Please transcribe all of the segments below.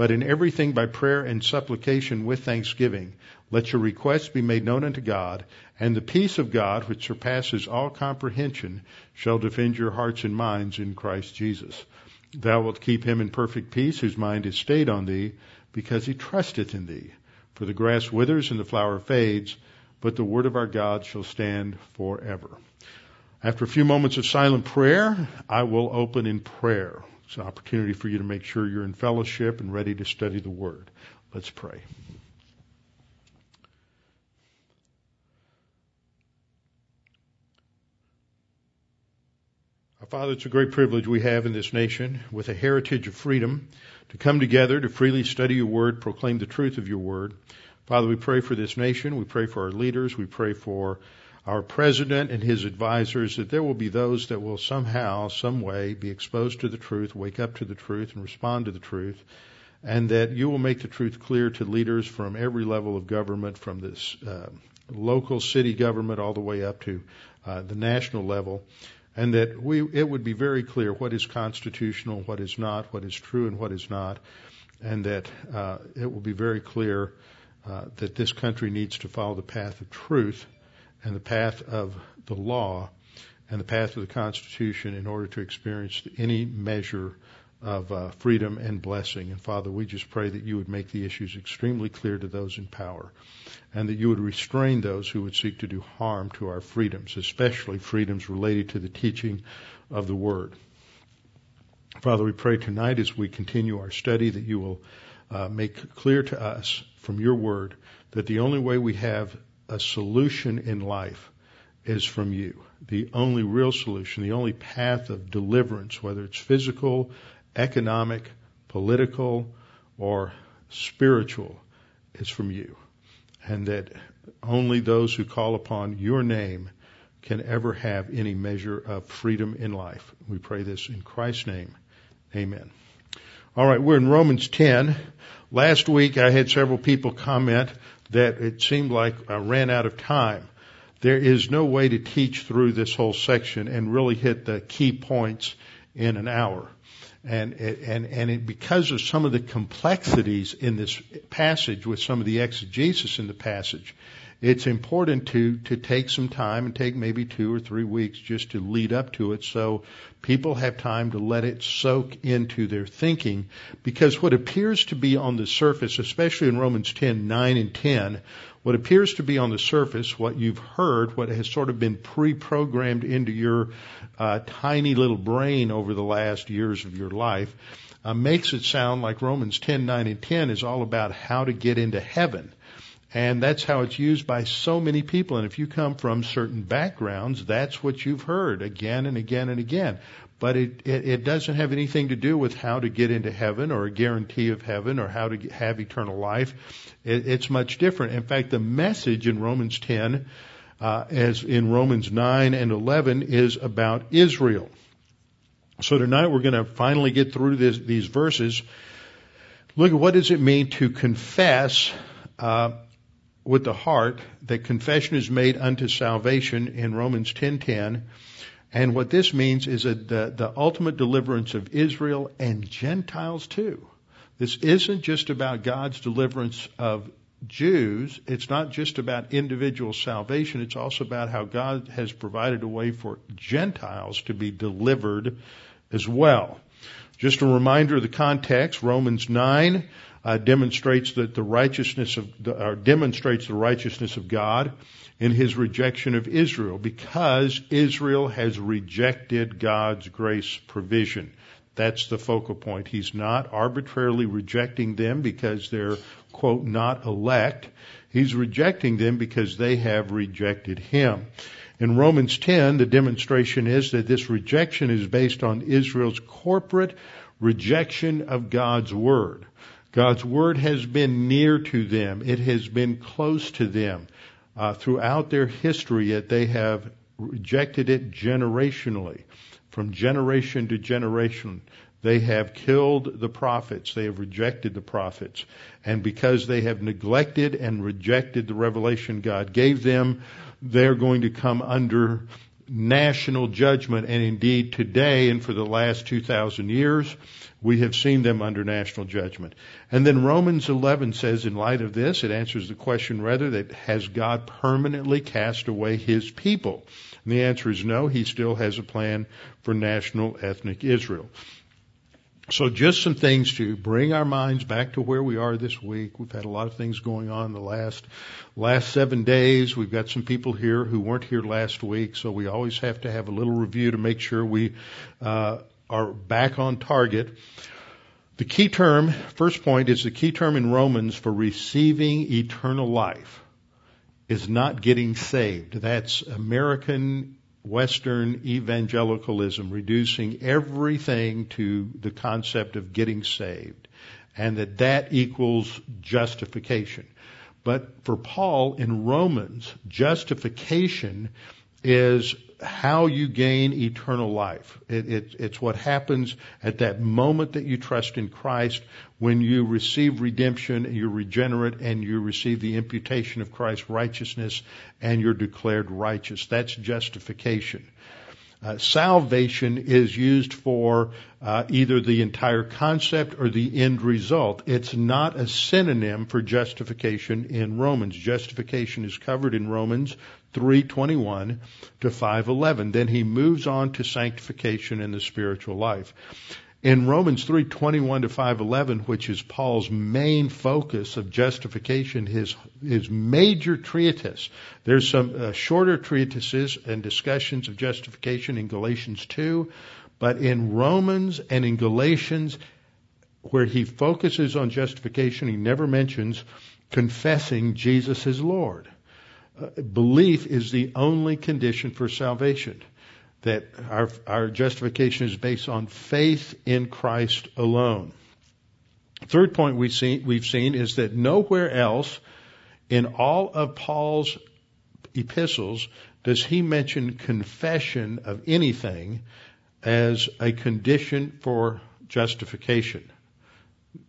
but in everything by prayer and supplication with thanksgiving. Let your requests be made known unto God, and the peace of God, which surpasses all comprehension, shall defend your hearts and minds in Christ Jesus. Thou wilt keep him in perfect peace, whose mind is stayed on thee, because he trusteth in thee. For the grass withers and the flower fades, but the word of our God shall stand forever. After a few moments of silent prayer, I will open in prayer. It's an opportunity for you to make sure you're in fellowship and ready to study the word. Let's pray. Our Father, it's a great privilege we have in this nation with a heritage of freedom to come together to freely study your word, proclaim the truth of your word. Father, we pray for this nation. We pray for our leaders. We pray for our president and his advisors that there will be those that will somehow, some way be exposed to the truth, wake up to the truth and respond to the truth. And that you will make the truth clear to leaders from every level of government, from this uh, local city government all the way up to uh, the national level and that we, it would be very clear what is constitutional, what is not, what is true and what is not, and that uh, it will be very clear uh, that this country needs to follow the path of truth and the path of the law and the path of the Constitution in order to experience any measure of uh, freedom and blessing. And Father, we just pray that you would make the issues extremely clear to those in power and that you would restrain those who would seek to do harm to our freedoms, especially freedoms related to the teaching of the Word. Father, we pray tonight as we continue our study that you will uh, make clear to us from your Word that the only way we have a solution in life is from you. The only real solution, the only path of deliverance, whether it's physical, economic, political, or spiritual, is from you. And that only those who call upon your name can ever have any measure of freedom in life. We pray this in Christ's name. Amen. All right, we're in Romans 10. Last week I had several people comment that it seemed like I ran out of time. There is no way to teach through this whole section and really hit the key points in an hour and and and it, because of some of the complexities in this passage with some of the exegesis in the passage, it's important to to take some time and take maybe two or three weeks just to lead up to it, so people have time to let it soak into their thinking. Because what appears to be on the surface, especially in Romans 10, 9 and 10, what appears to be on the surface, what you've heard, what has sort of been pre-programmed into your uh, tiny little brain over the last years of your life, uh, makes it sound like Romans 10, 9, and 10 is all about how to get into heaven. And that's how it's used by so many people. And if you come from certain backgrounds, that's what you've heard again and again and again but it, it, it, doesn't have anything to do with how to get into heaven or a guarantee of heaven or how to get, have eternal life. It, it's much different. In fact, the message in Romans 10, uh, as in Romans 9 and 11, is about Israel. So tonight we're going to finally get through this, these verses. Look at what does it mean to confess uh, with the heart that confession is made unto salvation in Romans 10:10 and what this means is that the, the ultimate deliverance of Israel and Gentiles too. This isn't just about God's deliverance of Jews. It's not just about individual salvation. It's also about how God has provided a way for Gentiles to be delivered as well. Just a reminder of the context. Romans 9 uh, demonstrates that the righteousness of, the, demonstrates the righteousness of God in his rejection of Israel because Israel has rejected God's grace provision. That's the focal point. He's not arbitrarily rejecting them because they're, quote, not elect. He's rejecting them because they have rejected him. In Romans 10, the demonstration is that this rejection is based on Israel's corporate rejection of God's Word. God's Word has been near to them. It has been close to them uh, throughout their history, yet they have rejected it generationally, from generation to generation. They have killed the prophets. They have rejected the prophets. And because they have neglected and rejected the revelation God gave them, they're going to come under national judgment. And indeed, today and for the last 2,000 years, we have seen them under national judgment. And then Romans 11 says, in light of this, it answers the question rather that has God permanently cast away his people? And the answer is no, he still has a plan for national ethnic Israel. So just some things to bring our minds back to where we are this week. We've had a lot of things going on the last last seven days. We've got some people here who weren't here last week, so we always have to have a little review to make sure we uh, are back on target. The key term, first point, is the key term in Romans for receiving eternal life is not getting saved. That's American Western evangelicalism, reducing everything to the concept of getting saved, and that that equals justification. But for Paul in Romans, justification is how you gain eternal life. It, it, it's what happens at that moment that you trust in Christ when you receive redemption, you're regenerate, and you receive the imputation of Christ's righteousness, and you're declared righteous. That's justification. Uh, salvation is used for uh, either the entire concept or the end result. It's not a synonym for justification in Romans. Justification is covered in Romans 3:21 to 5:11. Then he moves on to sanctification in the spiritual life. In Romans 3:21 to 5:11, which is Paul's main focus of justification, his his major treatise. There's some uh, shorter treatises and discussions of justification in Galatians 2, but in Romans and in Galatians where he focuses on justification, he never mentions confessing Jesus as Lord. Uh, belief is the only condition for salvation. That our, our justification is based on faith in Christ alone. Third point we've seen, we've seen is that nowhere else in all of Paul's epistles does he mention confession of anything as a condition for justification.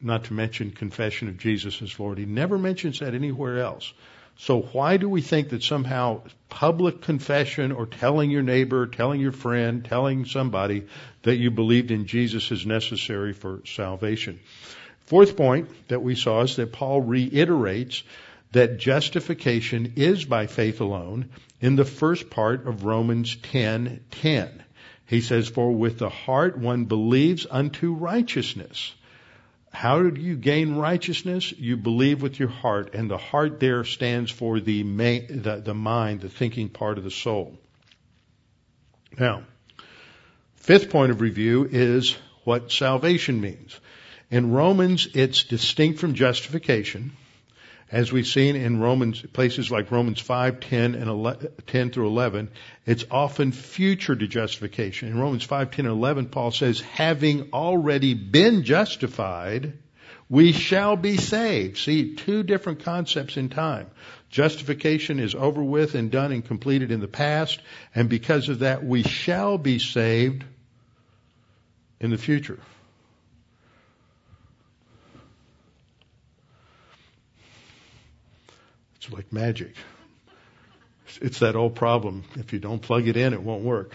Not to mention confession of Jesus as Lord. He never mentions that anywhere else. So why do we think that somehow public confession or telling your neighbor, telling your friend, telling somebody that you believed in Jesus is necessary for salvation? Fourth point that we saw is that Paul reiterates that justification is by faith alone in the first part of Romans 10:10. He says, "For with the heart one believes unto righteousness." How do you gain righteousness? You believe with your heart, and the heart there stands for the, the, the mind, the thinking part of the soul. Now, fifth point of review is what salvation means. In Romans, it's distinct from justification as we've seen in Romans, places like Romans 5, 10, and 11, 10 through 11, it's often future to justification. In Romans 5, 10, and 11, Paul says, having already been justified, we shall be saved. See, two different concepts in time. Justification is over with and done and completed in the past, and because of that, we shall be saved in the future. It's like magic. It's that old problem. If you don't plug it in, it won't work.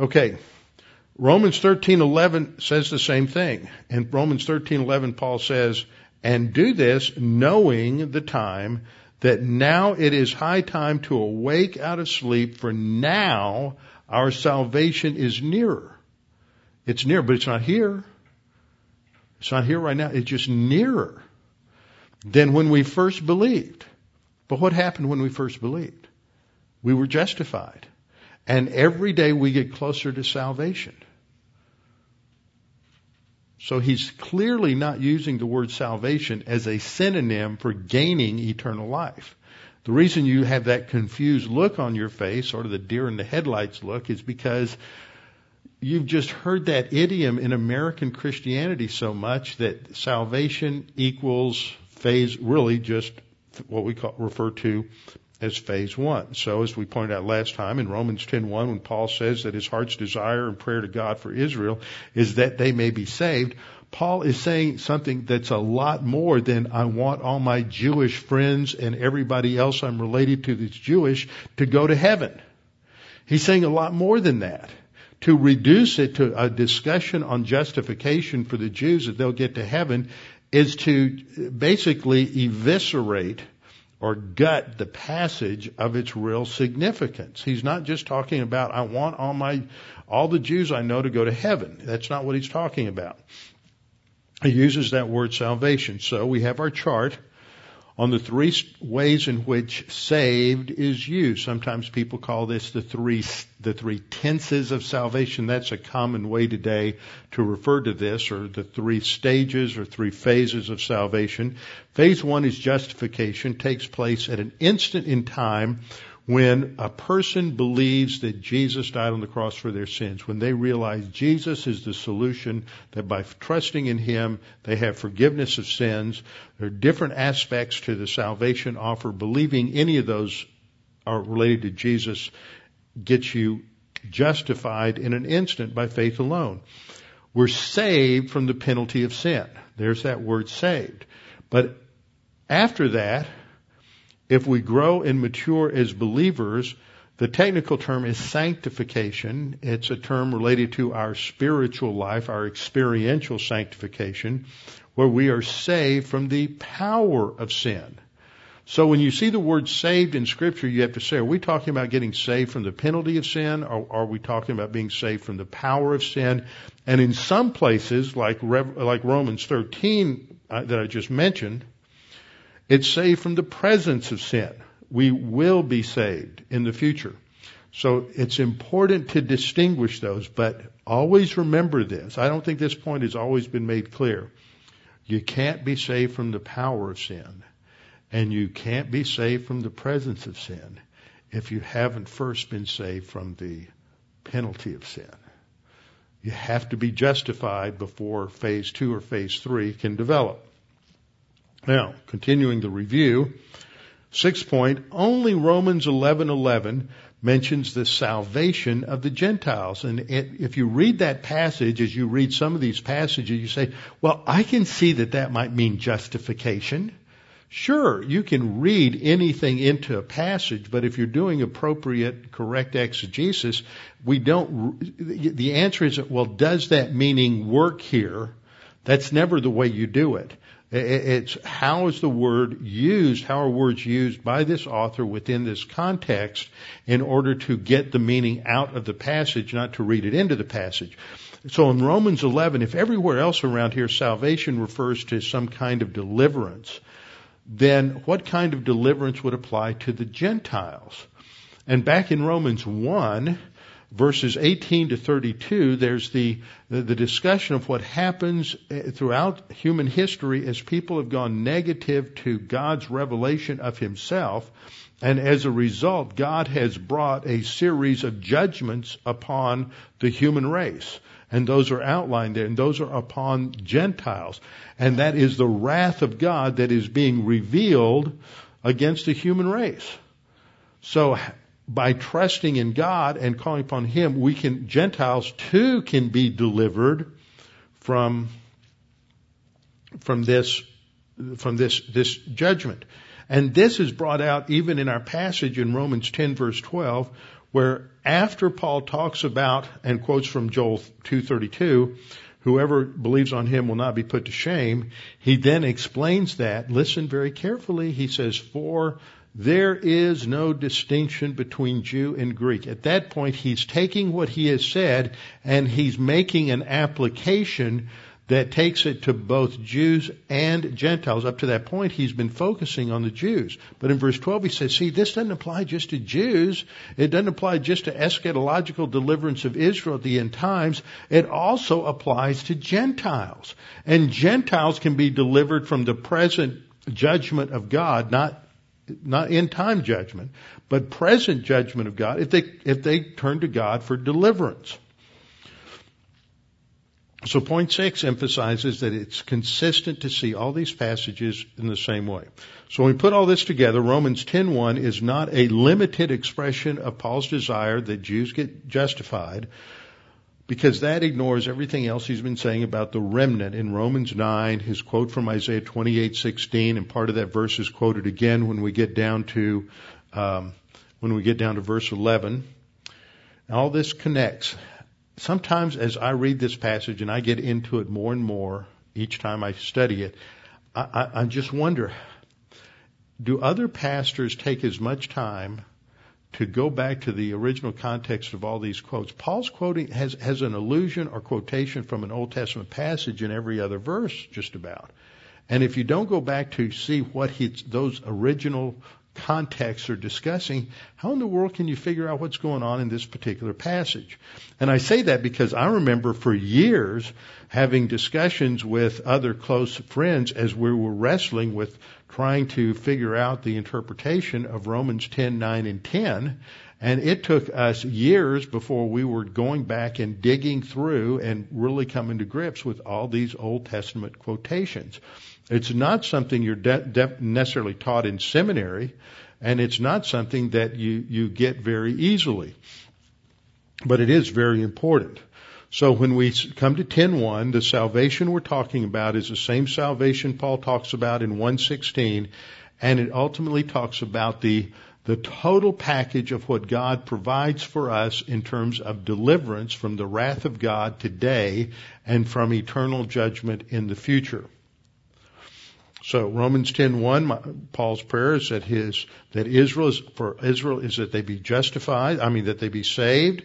Okay. Romans 13:11 says the same thing. In Romans 13:11 Paul says, "And do this knowing the time that now it is high time to awake out of sleep for now our salvation is nearer." It's near, but it's not here. It's not here right now. It's just nearer than when we first believed. But what happened when we first believed? We were justified. And every day we get closer to salvation. So he's clearly not using the word salvation as a synonym for gaining eternal life. The reason you have that confused look on your face, sort of the deer in the headlights look, is because you've just heard that idiom in American Christianity so much that salvation equals phase, really just what we call, refer to as phase one. So as we pointed out last time in Romans 10:1 when Paul says that his heart's desire and prayer to God for Israel is that they may be saved, Paul is saying something that's a lot more than I want all my Jewish friends and everybody else I'm related to that's Jewish to go to heaven. He's saying a lot more than that. To reduce it to a discussion on justification for the Jews that they'll get to heaven is to basically eviscerate or gut the passage of its real significance. He's not just talking about, I want all my, all the Jews I know to go to heaven. That's not what he's talking about. He uses that word salvation. So we have our chart on the three ways in which saved is used. Sometimes people call this the three, the three tenses of salvation. That's a common way today to refer to this, or the three stages or three phases of salvation. Phase one is justification, takes place at an instant in time when a person believes that Jesus died on the cross for their sins, when they realize Jesus is the solution, that by trusting in Him, they have forgiveness of sins, there are different aspects to the salvation offer. Believing any of those are related to Jesus gets you justified in an instant by faith alone. We're saved from the penalty of sin. There's that word saved. But after that, if we grow and mature as believers, the technical term is sanctification. It's a term related to our spiritual life, our experiential sanctification, where we are saved from the power of sin. So when you see the word saved in scripture, you have to say, are we talking about getting saved from the penalty of sin or are we talking about being saved from the power of sin? And in some places, like, like Romans 13 uh, that I just mentioned, it's saved from the presence of sin. We will be saved in the future. So it's important to distinguish those, but always remember this. I don't think this point has always been made clear. You can't be saved from the power of sin, and you can't be saved from the presence of sin if you haven't first been saved from the penalty of sin. You have to be justified before phase two or phase three can develop. Now, continuing the review, sixth point, only Romans 11:11 mentions the salvation of the Gentiles. And it, if you read that passage, as you read some of these passages, you say, well, I can see that that might mean justification. Sure, you can read anything into a passage, but if you're doing appropriate, correct exegesis, we don't, the answer is, well, does that meaning work here? That's never the way you do it. It's how is the word used, how are words used by this author within this context in order to get the meaning out of the passage, not to read it into the passage. So in Romans 11, if everywhere else around here salvation refers to some kind of deliverance, then what kind of deliverance would apply to the Gentiles? And back in Romans 1, verses 18 to 32, there's the, the, discussion of what happens eh, throughout human history as people have gone negative to God's revelation of Himself. And as a result, God has brought a series of judgments upon the human race. And those are outlined there, and those are upon Gentiles. And that is the wrath of God that is being revealed against the human race. So by trusting in God and calling upon Him, we can, Gentiles too can be delivered from, from this, from this, this judgment. And this is brought out even in our passage in Romans 10 verse 12, where after Paul talks about and quotes from Joel 232, whoever believes on him will not be put to shame, he then explains that. Listen very carefully. He says, for there is no distinction between Jew and Greek. At that point, he's taking what he has said and he's making an application that takes it to both Jews and Gentiles. Up to that point, he's been focusing on the Jews. But in verse 12, he says, see, this doesn't apply just to Jews. It doesn't apply just to eschatological deliverance of Israel at the end times. It also applies to Gentiles. And Gentiles can be delivered from the present judgment of God, not not in time judgment, but present judgment of God if they, if they turn to God for deliverance. So point six emphasizes that it's consistent to see all these passages in the same way. So when we put all this together, Romans 10.1 is not a limited expression of Paul's desire that Jews get justified, because that ignores everything else he's been saying about the remnant in Romans 9, his quote from Isaiah 28:16, and part of that verse is quoted again when we get down to um, when we get down to verse 11. All this connects sometimes as I read this passage and I get into it more and more each time I study it, I, I, I just wonder, do other pastors take as much time to go back to the original context of all these quotes? Paul's quoting has, has an allusion or quotation from an Old Testament passage in every other verse, just about. And if you don't go back to see what those original contexts are discussing, how in the world can you figure out what's going on in this particular passage? And I say that because I remember for years having discussions with other close friends as we were wrestling with trying to figure out the interpretation of Romans 10, 9, and 10. And it took us years before we were going back and digging through and really coming to grips with all these Old Testament quotations. It's not something you're de- de- necessarily taught in seminary, and it's not something that you, you get very easily. But it is very important. So when we come to 10.1, the salvation we're talking about is the same salvation Paul talks about in 116, and it ultimately talks about the the total package of what God provides for us in terms of deliverance from the wrath of God today and from eternal judgment in the future. So Romans 10:1, Paul's prayer is that his that Israel is for Israel is that they be justified. I mean that they be saved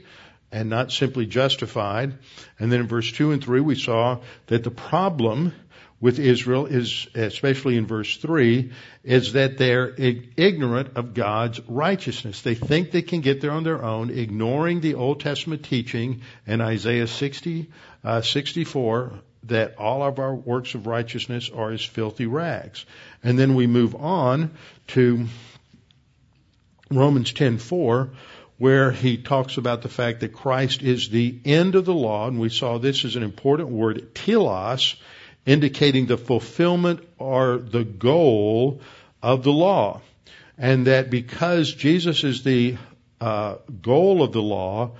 and not simply justified. And then in verse 2 and 3 we saw that the problem with Israel is, especially in verse 3, is that they're ignorant of God's righteousness. They think they can get there on their own, ignoring the Old Testament teaching in Isaiah 60, uh, 64 that all of our works of righteousness are as filthy rags. And then we move on to Romans 10:4 where he talks about the fact that Christ is the end of the law and we saw this as an important word telos indicating the fulfillment or the goal of the law. And that because Jesus is the uh, goal of the law,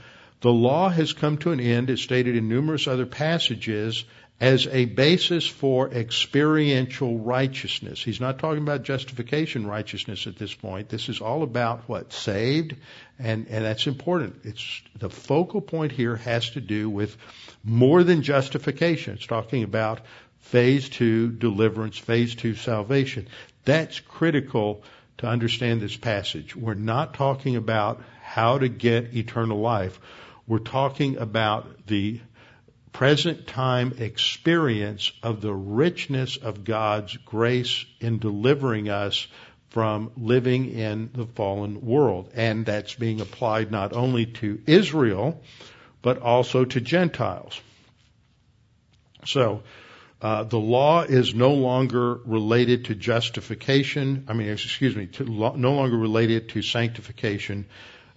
the law has come to an end, it's stated in numerous other passages, as a basis for experiential righteousness. He's not talking about justification righteousness at this point. This is all about what? Saved. And, and that's important. It's, the focal point here has to do with more than justification. It's talking about phase two deliverance, phase two salvation. That's critical to understand this passage. We're not talking about how to get eternal life. We're talking about the present time experience of the richness of God's grace in delivering us from living in the fallen world. And that's being applied not only to Israel, but also to Gentiles. So, uh, the law is no longer related to justification. I mean, excuse me, no longer related to sanctification,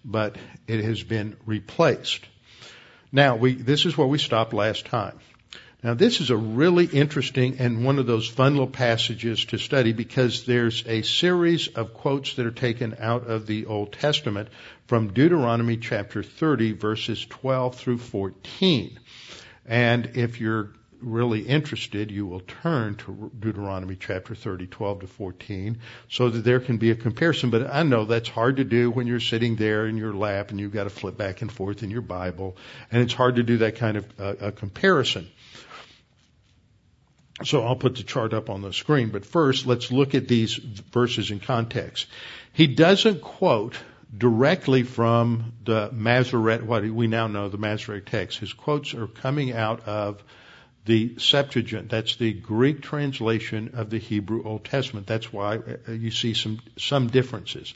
but it has been replaced. Now, we, this is where we stopped last time. Now, this is a really interesting and one of those fun little passages to study because there's a series of quotes that are taken out of the Old Testament from Deuteronomy chapter 30 verses 12 through 14. And if you're really interested, you will turn to Deuteronomy chapter 30, 12 to 14, so that there can be a comparison. But I know that's hard to do when you're sitting there in your lap and you've got to flip back and forth in your Bible, and it's hard to do that kind of uh, a comparison. So I'll put the chart up on the screen, but first let's look at these verses in context. He doesn't quote directly from the Masoret, what we now know the Masoretic text. His quotes are coming out of the Septuagint. That's the Greek translation of the Hebrew Old Testament. That's why uh, you see some, some differences.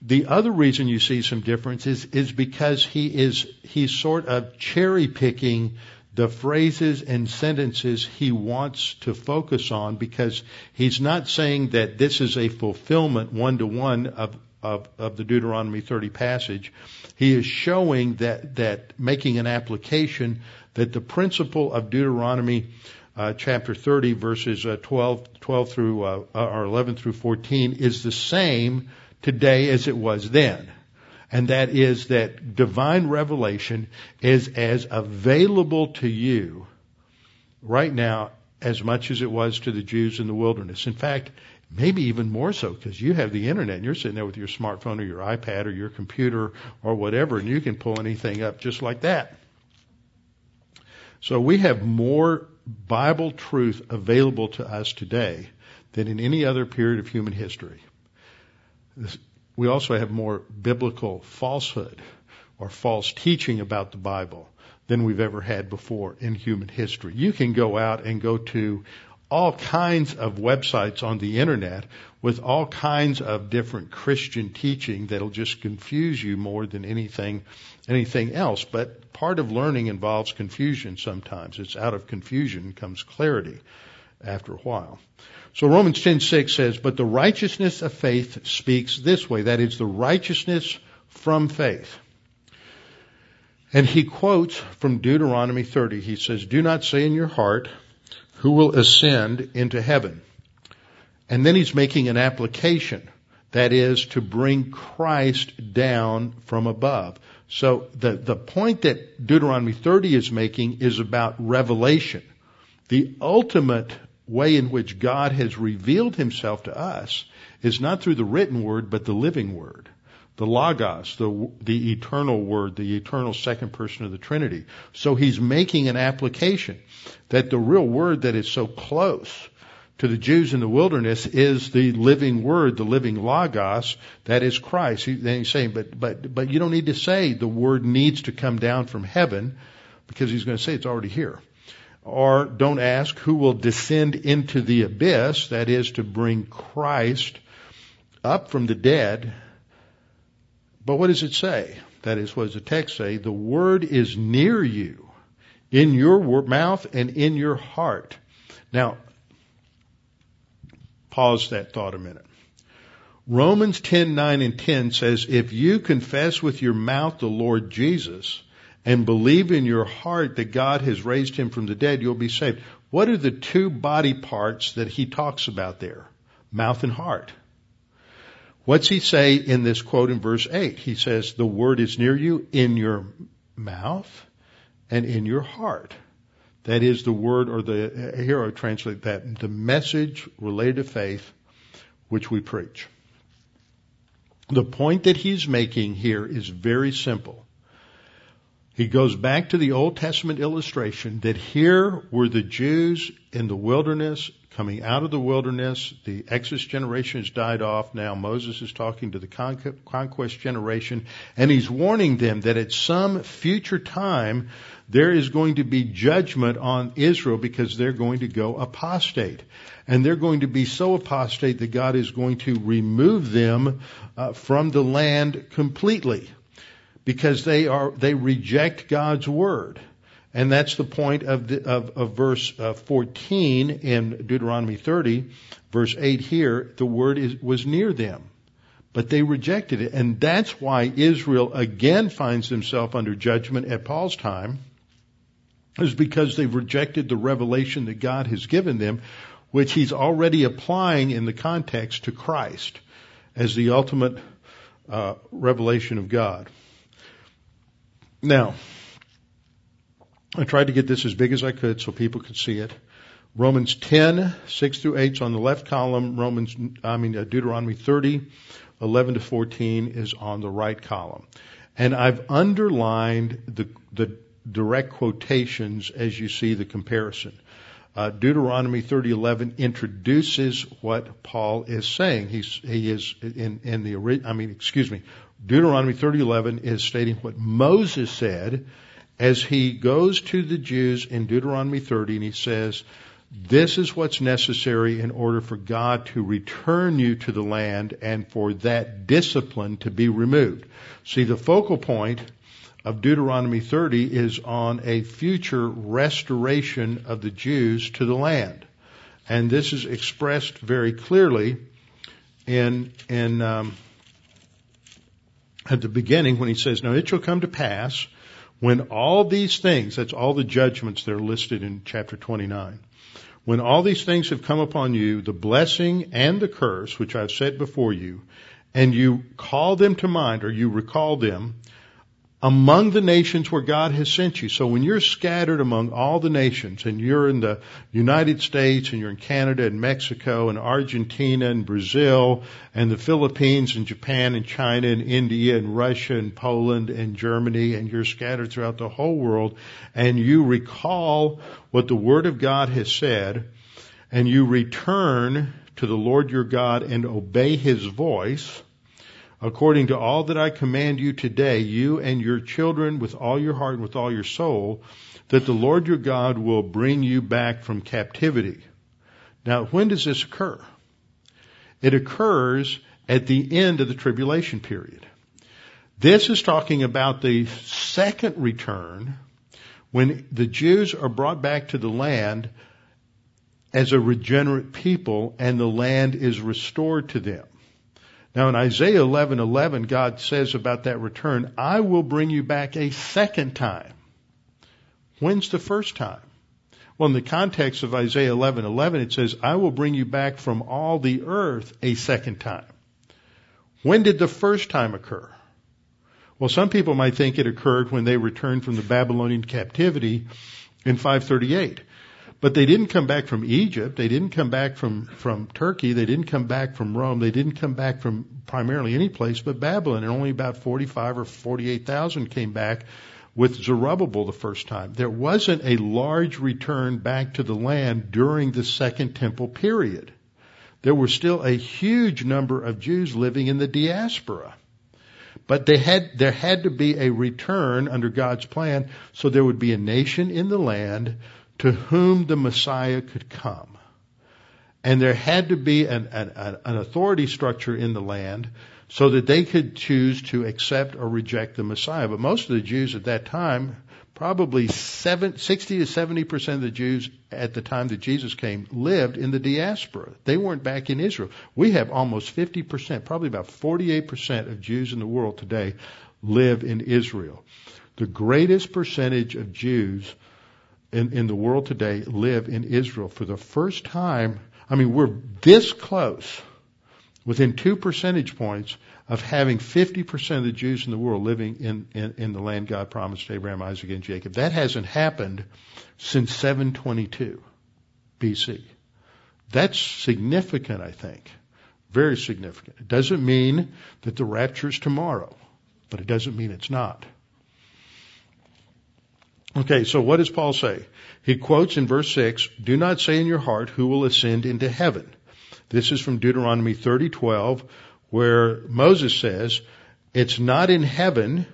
The other reason you see some differences is because he is, he's sort of cherry picking the phrases and sentences he wants to focus on because he's not saying that this is a fulfillment one to one of of, of the Deuteronomy 30 passage, he is showing that, that making an application that the principle of Deuteronomy uh, chapter 30 verses uh, 12, 12 through, uh, or 11 through 14 is the same today as it was then. And that is that divine revelation is as available to you right now as much as it was to the Jews in the wilderness. In fact, maybe even more so because you have the internet and you're sitting there with your smartphone or your iPad or your computer or whatever and you can pull anything up just like that. So we have more Bible truth available to us today than in any other period of human history. We also have more biblical falsehood or false teaching about the Bible than we've ever had before in human history. You can go out and go to all kinds of websites on the internet with all kinds of different Christian teaching that'll just confuse you more than anything anything else. But part of learning involves confusion sometimes. It's out of confusion comes clarity after a while. So Romans 10:6 says, "But the righteousness of faith speaks this way, that is the righteousness from faith." And he quotes from Deuteronomy 30. He says, Do not say in your heart, who will ascend into heaven. And then he's making an application. That is to bring Christ down from above. So the, the point that Deuteronomy 30 is making is about revelation. The ultimate way in which God has revealed himself to us is not through the written word, but the living word the Logos, the, the eternal Word, the eternal second person of the Trinity. So he's making an application that the real Word that is so close to the Jews in the wilderness is the living Word, the living Logos, that is Christ. He, then he's saying, but, but, but you don't need to say the Word needs to come down from heaven because he's going to say it's already here. Or don't ask who will descend into the abyss, that is to bring Christ up from the dead but what does it say? That is, what does the text say? The word is near you, in your mouth and in your heart. Now, pause that thought a minute. Romans 10, 9 and 10 says, if you confess with your mouth the Lord Jesus and believe in your heart that God has raised him from the dead, you'll be saved. What are the two body parts that he talks about there? Mouth and heart. What's he say in this quote in verse 8? He says, the word is near you in your mouth and in your heart. That is the word, or the, here I translate that, the message related to faith which we preach. The point that he's making here is very simple. He goes back to the Old Testament illustration that here were the Jews in the wilderness coming out of the wilderness. The Exodus generation has died off now. Moses is talking to the conquest generation, and he's warning them that at some future time there is going to be judgment on Israel because they're going to go apostate. And they're going to be so apostate that God is going to remove them uh, from the land completely because they are they reject God's word. And that's the point of, the, of, of verse uh, 14 in Deuteronomy 30, verse 8 here, the word is, was near them. But they rejected it. And that's why Israel again finds himself under judgment at Paul's time, is because they've rejected the revelation that God has given them, which he's already applying in the context to Christ as the ultimate uh, revelation of God. Now, I tried to get this as big as I could so people could see it. Romans 10, 6 through 8 is on the left column. Romans, I mean, uh, Deuteronomy 30, 11 to 14 is on the right column. And I've underlined the, the direct quotations as you see the comparison. Uh, Deuteronomy 30:11 introduces what Paul is saying. He's, he is in, in the I mean, excuse me. Deuteronomy 30:11 is stating what Moses said as he goes to the Jews in Deuteronomy 30 and he says, this is what's necessary in order for God to return you to the land and for that discipline to be removed. See, the focal point of Deuteronomy 30 is on a future restoration of the Jews to the land. And this is expressed very clearly in, in, um, at the beginning when he says, Now it shall come to pass when all these things, that's all the judgments that are listed in chapter 29, when all these things have come upon you, the blessing and the curse, which I've set before you, and you call them to mind, or you recall them, among the nations where God has sent you. So when you're scattered among all the nations and you're in the United States and you're in Canada and Mexico and Argentina and Brazil and the Philippines and Japan and China and India and Russia and Poland and Germany and you're scattered throughout the whole world and you recall what the Word of God has said and you return to the Lord your God and obey His voice, according to all that I command you today, you and your children with all your heart and with all your soul, that the Lord your God will bring you back from captivity. Now, when does this occur? It occurs at the end of the tribulation period. This is talking about the second return when the Jews are brought back to the land as a regenerate people and the land is restored to them. Now in Isaiah 11:11 God says about that return, I will bring you back a second time. When's the first time? Well, in the context of Isaiah 11:11 it says, I will bring you back from all the earth a second time. When did the first time occur? Well, some people might think it occurred when they returned from the Babylonian captivity in 538. But they didn't come back from Egypt. They didn't come back from, from Turkey. They didn't come back from Rome. They didn't come back from primarily any place but Babylon. And only about 45 or 48,000 came back with Zerubbabel the first time. There wasn't a large return back to the land during the Second Temple period. There were still a huge number of Jews living in the diaspora. But they had, there had to be a return under God's plan so there would be a nation in the land to whom the Messiah could come. And there had to be an, an, an, authority structure in the land so that they could choose to accept or reject the Messiah. But most of the Jews at that time, probably seven, 60 to 70 percent of the Jews at the time that Jesus came lived in the diaspora. They weren't back in Israel. We have almost 50 percent, probably about 48 percent of Jews in the world today live in Israel. The greatest percentage of Jews in, in the world today live in Israel. For the first time, I mean, we're this close, within two percentage points, of having 50% of the Jews in the world living in, in, in the land God promised Abraham, Isaac, and Jacob. That hasn't happened since 722 BC. That's significant, I think. Very significant. It doesn't mean that the rapture is tomorrow, but it doesn't mean it's not. Okay, so what does Paul say? He quotes in verse 6, Do not say in your heart, Who will ascend into heaven? This is from Deuteronomy 30:12, where Moses says, It's not in heaven.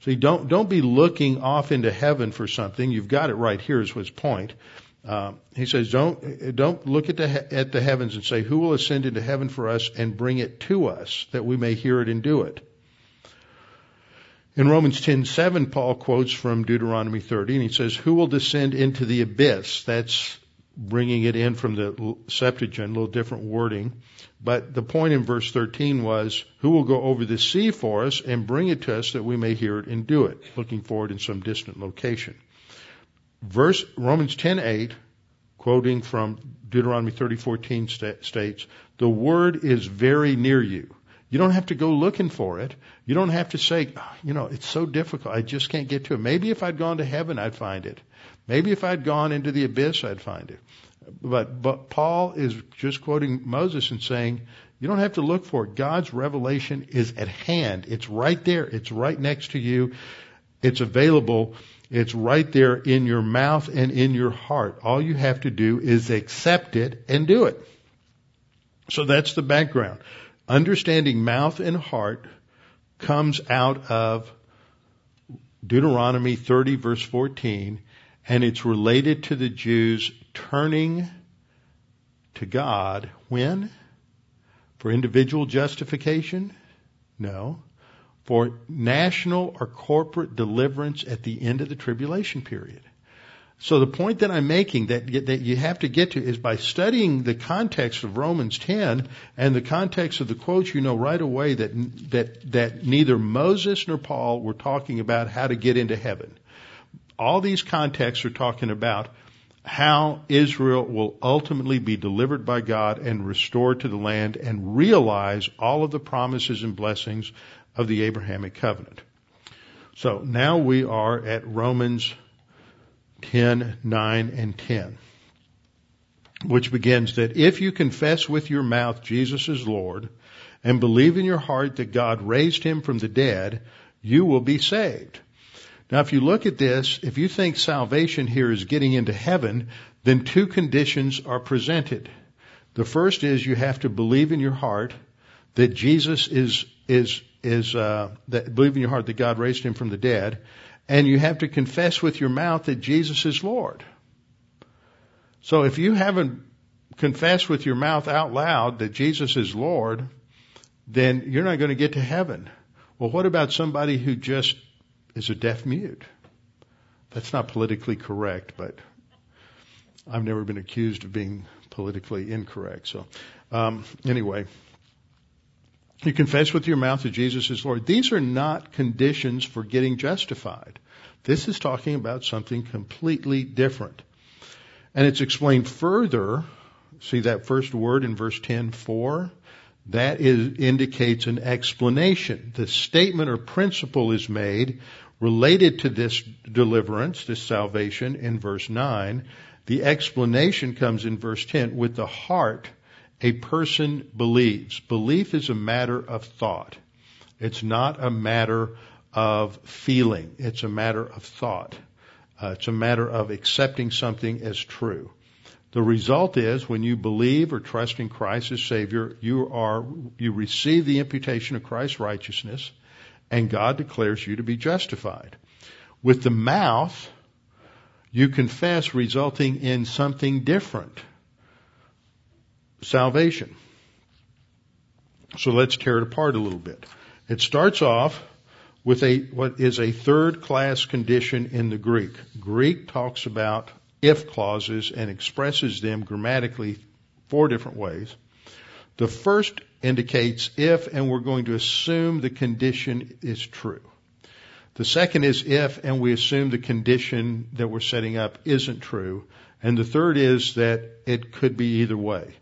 So don't, don't be looking off into heaven for something. You've got it right here is his point. Uh, he says, don't, don't look at the, at the heavens and say, who will ascend into heaven for us and bring it to us that we may hear it and do it? In Romans 10:7, Paul quotes from Deuteronomy 30, and he says, "Who will descend into the abyss?" That's bringing it in from the Septuagint, a little different wording. But the point in verse 13 was, "Who will go over the sea for us and bring it to us that we may hear it and do it?" Looking forward in some distant location. Verse Romans 10:8, quoting from Deuteronomy 30:14 states, "The word is very near you." You don't have to go looking for it. You don't have to say, ah, you know, it's so difficult. I just can't get to it. Maybe if I'd gone to heaven, I'd find it. Maybe if I'd gone into the abyss, I'd find it. But, but Paul is just quoting Moses and saying, you don't have to look for it. God's revelation is at hand. It's right there. It's right next to you. It's available. It's right there in your mouth and in your heart. All you have to do is accept it and do it. So that's the background. Understanding mouth and heart comes out of Deuteronomy 30 verse 14 and it's related to the Jews turning to God when? For individual justification? No. For national or corporate deliverance at the end of the tribulation period. So the point that I'm making that, that you have to get to is by studying the context of Romans 10 and the context of the quotes, you know right away that, that, that neither Moses nor Paul were talking about how to get into heaven. All these contexts are talking about how Israel will ultimately be delivered by God and restored to the land and realize all of the promises and blessings of the Abrahamic covenant. So now we are at Romans 10, 9, and 10, which begins that if you confess with your mouth Jesus is Lord and believe in your heart that God raised him from the dead, you will be saved. Now, if you look at this, if you think salvation here is getting into heaven, then two conditions are presented. The first is you have to believe in your heart that Jesus is is is uh, that believe in your heart that God raised him from the dead, and you have to confess with your mouth that Jesus is Lord. So if you haven't confessed with your mouth out loud that Jesus is Lord, then you're not going to get to heaven. Well, what about somebody who just is a deaf mute? That's not politically correct, but I've never been accused of being politically incorrect. So, um, anyway, you confess with your mouth that Jesus is Lord. These are not conditions for getting justified. This is talking about something completely different. And it's explained further. See that first word in verse 10, for? That is, indicates an explanation. The statement or principle is made related to this deliverance, this salvation in verse 9. The explanation comes in verse 10 with the heart a person believes. Belief is a matter of thought. It's not a matter of feeling. It's a matter of thought. Uh, it's a matter of accepting something as true. The result is when you believe or trust in Christ as Savior, you are, you receive the imputation of Christ's righteousness and God declares you to be justified. With the mouth, you confess resulting in something different salvation. So let's tear it apart a little bit. It starts off with a, what is a third class condition in the Greek. Greek talks about if clauses and expresses them grammatically four different ways. The first indicates if and we're going to assume the condition is true. The second is if and we assume the condition that we're setting up isn't true. And the third is that it could be either way.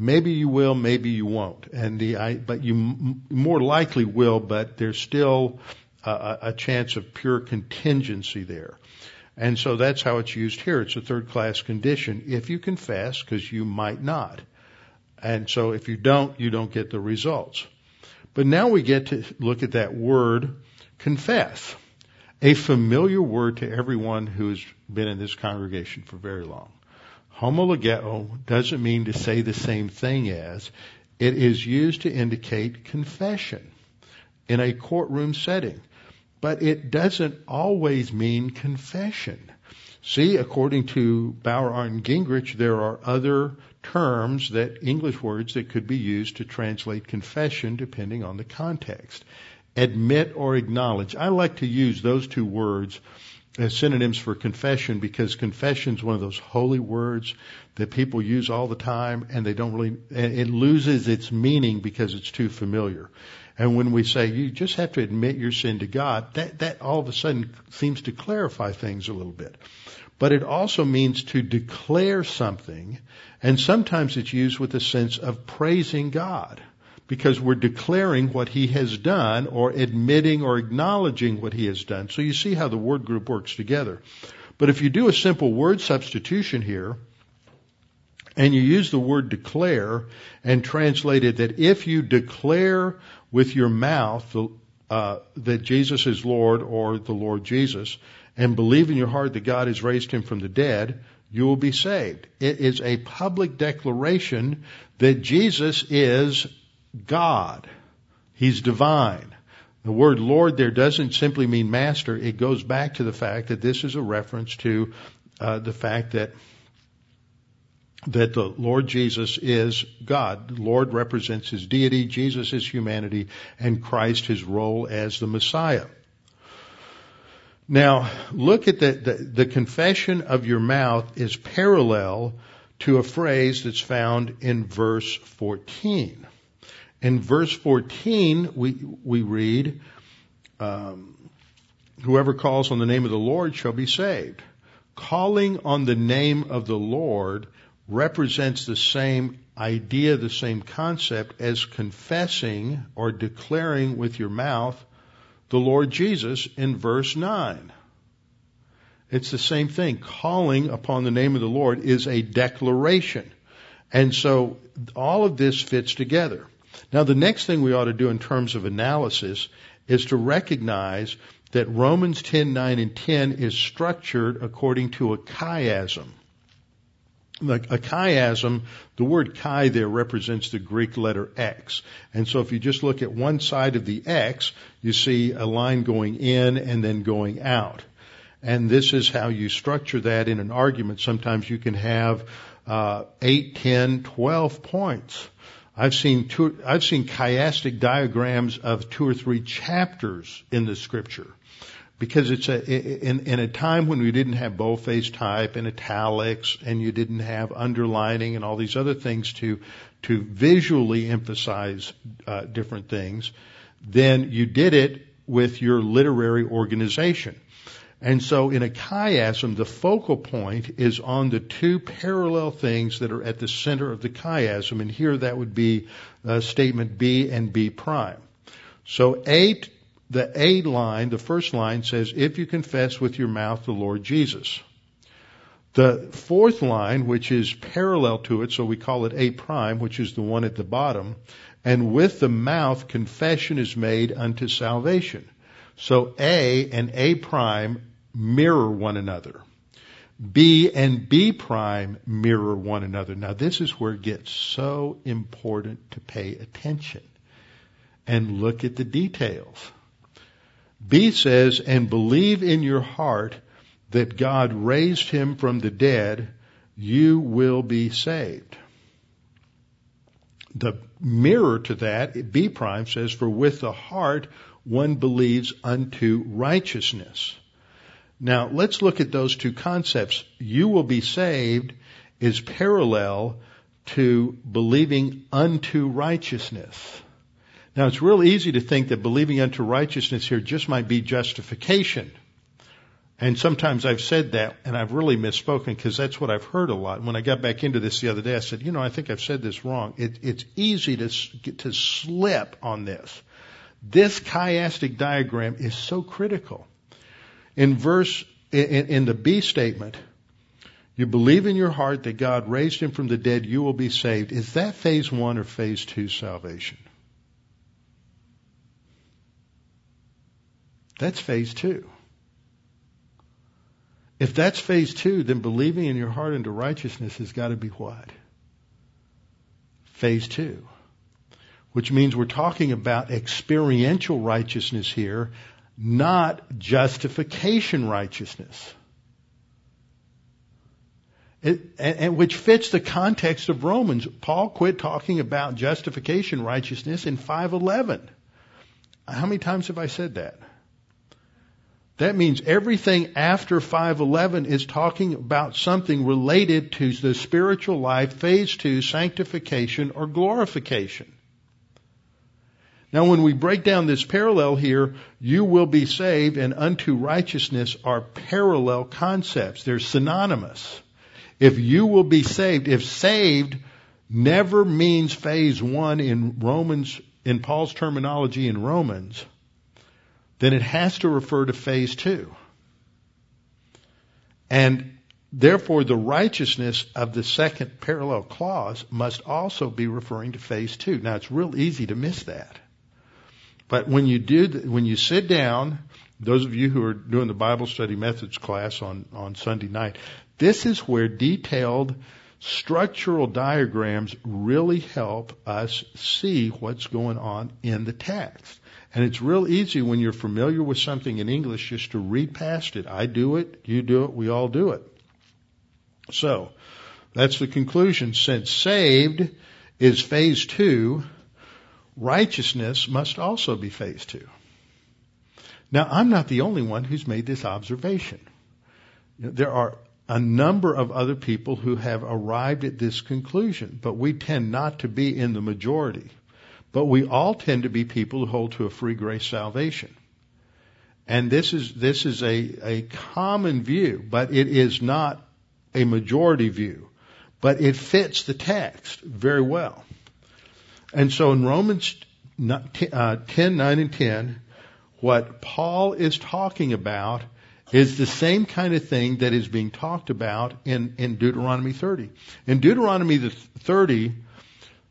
Maybe you will, maybe you won't. And the, I, but you m- more likely will, but there's still a, a chance of pure contingency there. And so that's how it's used here. It's a third class condition if you confess, because you might not. And so if you don't, you don't get the results. But now we get to look at that word, confess. A familiar word to everyone who has been in this congregation for very long. Homologeo doesn't mean to say the same thing as. It is used to indicate confession in a courtroom setting. But it doesn't always mean confession. See, according to Bauer, and Gingrich, there are other terms that English words that could be used to translate confession depending on the context. Admit or acknowledge. I like to use those two words as synonyms for confession because confession is one of those holy words that people use all the time and they don't really, it loses its meaning because it's too familiar. And when we say you just have to admit your sin to God, that, that all of a sudden seems to clarify things a little bit. But it also means to declare something, and sometimes it's used with a sense of praising God because we're declaring what he has done or admitting or acknowledging what he has done. So you see how the word group works together. But if you do a simple word substitution here, and you use the word declare and translate it that if you declare with your mouth uh, that Jesus is Lord or the Lord Jesus and believe in your heart that God has raised him from the dead, you will be saved. It is a public declaration that Jesus is God. He's divine. The word Lord there doesn't simply mean master. It goes back to the fact that this is a reference to uh, the fact that that the Lord Jesus is God. The Lord represents his deity, Jesus is humanity, and Christ his role as the Messiah. Now, look at the, the, the confession of your mouth is parallel to a phrase that's found in verse 14. In verse 14, we, we read, um, whoever calls on the name of the Lord shall be saved. Calling on the name of the Lord represents the same idea, the same concept as confessing or declaring with your mouth the Lord Jesus in verse 9. It's the same thing. Calling upon the name of the Lord is a declaration. And so all of this fits together. Now the next thing we ought to do in terms of analysis is to recognize that Romans 10, 9, and 10 is structured according to a chiasm. Like a chiasm, the word chi there represents the Greek letter X. And so if you just look at one side of the X, you see a line going in and then going out. And this is how you structure that in an argument. Sometimes you can have uh, 8, 10, 12 points. I've seen two, I've seen chiastic diagrams of two or three chapters in the scripture because it's a in, in a time when we didn't have boldface type and italics and you didn't have underlining and all these other things to to visually emphasize uh, different things then you did it with your literary organization and so in a chiasm the focal point is on the two parallel things that are at the center of the chiasm and here that would be uh, statement b and b prime so a the A line, the first line says, if you confess with your mouth the Lord Jesus. The fourth line, which is parallel to it, so we call it A prime, which is the one at the bottom, and with the mouth confession is made unto salvation. So A and A prime mirror one another. B and B prime mirror one another. Now this is where it gets so important to pay attention and look at the details. B says, and believe in your heart that God raised him from the dead, you will be saved. The mirror to that, B prime says, for with the heart one believes unto righteousness. Now let's look at those two concepts. You will be saved is parallel to believing unto righteousness. Now it's real easy to think that believing unto righteousness here just might be justification. And sometimes I've said that and I've really misspoken because that's what I've heard a lot. When I got back into this the other day, I said, you know, I think I've said this wrong. It, it's easy to, to slip on this. This chiastic diagram is so critical. In verse, in, in the B statement, you believe in your heart that God raised him from the dead, you will be saved. Is that phase one or phase two salvation? That's phase two. If that's phase two, then believing in your heart into righteousness has got to be what? Phase two. Which means we're talking about experiential righteousness here, not justification righteousness. It, and, and, which fits the context of Romans. Paul quit talking about justification righteousness in 511. How many times have I said that? That means everything after 511 is talking about something related to the spiritual life, phase two, sanctification or glorification. Now when we break down this parallel here, you will be saved and unto righteousness are parallel concepts. They're synonymous. If you will be saved, if saved never means phase one in Romans, in Paul's terminology in Romans, then it has to refer to phase two. And therefore the righteousness of the second parallel clause must also be referring to phase two. Now it's real easy to miss that. But when you do, when you sit down, those of you who are doing the Bible study methods class on, on Sunday night, this is where detailed structural diagrams really help us see what's going on in the text. And it's real easy when you're familiar with something in English just to read past it. I do it, you do it, we all do it. So, that's the conclusion. Since saved is phase two, righteousness must also be phase two. Now, I'm not the only one who's made this observation. There are a number of other people who have arrived at this conclusion, but we tend not to be in the majority. But we all tend to be people who hold to a free grace salvation. And this is, this is a, a common view, but it is not a majority view. But it fits the text very well. And so in Romans uh, 10, 9 and 10, what Paul is talking about is the same kind of thing that is being talked about in, in Deuteronomy 30. In Deuteronomy 30,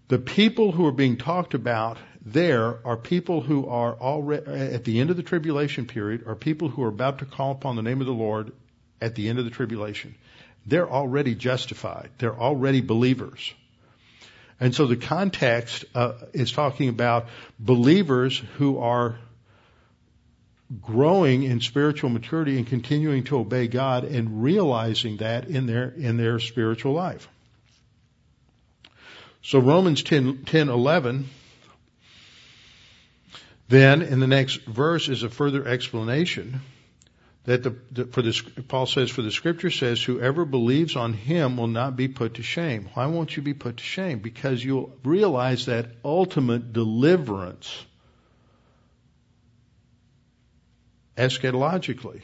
the people who are being talked about there are people who are already, at the end of the tribulation period, are people who are about to call upon the name of the Lord at the end of the tribulation. They're already justified. They're already believers. And so the context uh, is talking about believers who are growing in spiritual maturity and continuing to obey God and realizing that in their in their spiritual life. So Romans 10, 10 11 then in the next verse is a further explanation that the, the, for this Paul says for the scripture says whoever believes on him will not be put to shame. Why won't you be put to shame? Because you'll realize that ultimate deliverance eschatologically.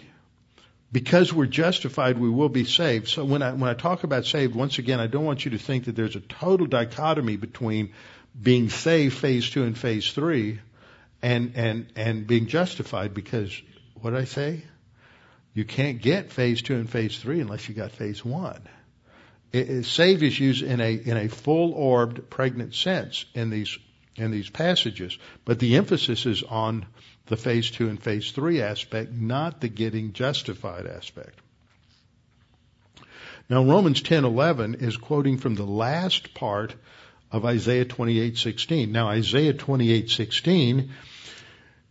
Because we're justified, we will be saved. So when I, when I talk about saved, once again, I don't want you to think that there's a total dichotomy between being saved, phase two and phase three, and, and, and being justified because, what did I say? You can't get phase two and phase three unless you got phase one. It, it, saved is used in a, in a full orbed, pregnant sense in these, in these passages, but the emphasis is on the phase two and phase three aspect, not the getting justified aspect. Now Romans 10:11 is quoting from the last part of Isaiah 28:16. Now Isaiah 28:16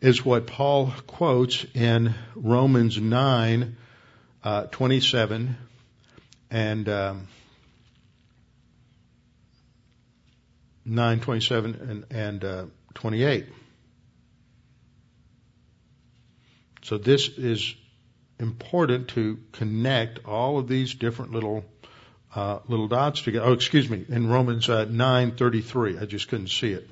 is what Paul quotes in Romans 9 uh, 27 and um, 9 27 and, and uh, 28. So this is important to connect all of these different little uh, little dots together. Oh, excuse me, in Romans uh, nine thirty three, I just couldn't see it.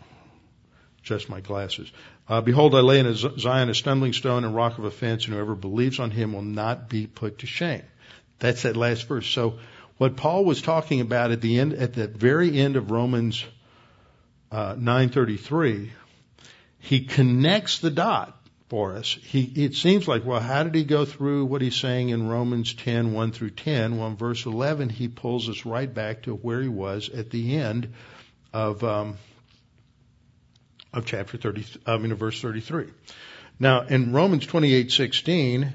Just my glasses. Uh, Behold, I lay in Zion a stumbling stone and rock of offense, and whoever believes on him will not be put to shame. That's that last verse. So, what Paul was talking about at the end, at the very end of Romans uh, nine thirty three, he connects the dot for us. He, it seems like, well, how did he go through what he's saying in Romans 10, 1 through 10? Well, in verse 11, he pulls us right back to where he was at the end of, um, of chapter 30, I mean, of verse 33. Now, in Romans 28:16,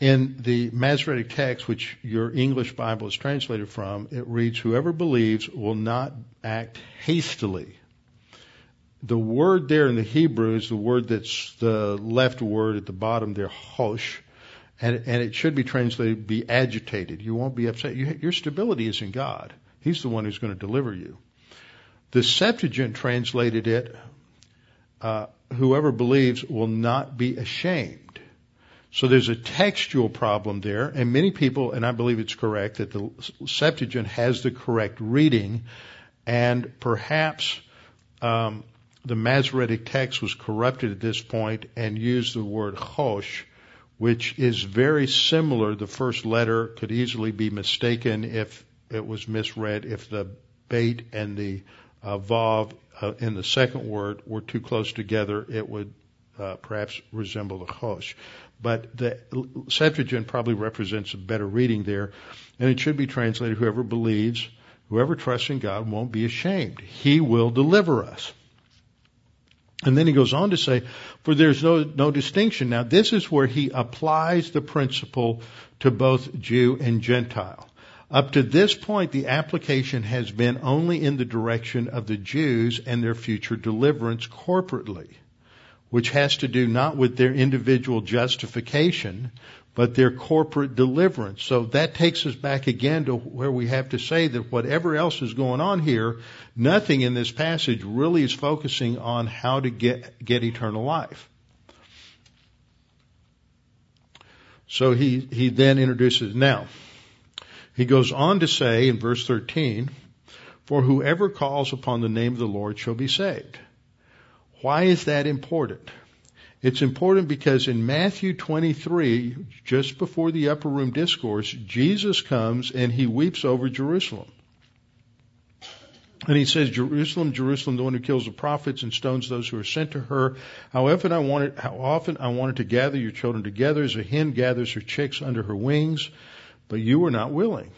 in the Masoretic text, which your English Bible is translated from, it reads, "Whoever believes will not act hastily." the word there in the Hebrew is the word that's the left word at the bottom there, hosh, and, and it should be translated be agitated. You won't be upset. You, your stability is in God. He's the one who's going to deliver you. The Septuagint translated it, uh, whoever believes will not be ashamed. So there's a textual problem there, and many people, and I believe it's correct, that the Septuagint has the correct reading, and perhaps um, the Masoretic text was corrupted at this point and used the word chosh, which is very similar. The first letter could easily be mistaken if it was misread, if the bait and the uh, vav uh, in the second word were too close together, it would uh, perhaps resemble the chosh. But the Septuagint probably represents a better reading there, and it should be translated, whoever believes, whoever trusts in God won't be ashamed. He will deliver us. And then he goes on to say, for there's no, no distinction. Now this is where he applies the principle to both Jew and Gentile. Up to this point, the application has been only in the direction of the Jews and their future deliverance corporately, which has to do not with their individual justification, but their corporate deliverance. So that takes us back again to where we have to say that whatever else is going on here, nothing in this passage really is focusing on how to get, get eternal life. So he, he then introduces, now, he goes on to say in verse 13, for whoever calls upon the name of the Lord shall be saved. Why is that important? It's important because in Matthew 23, just before the upper room discourse, Jesus comes and he weeps over Jerusalem. And he says, Jerusalem, Jerusalem, the one who kills the prophets and stones those who are sent to her. How often I wanted, how often I wanted to gather your children together as a hen gathers her chicks under her wings, but you were not willing.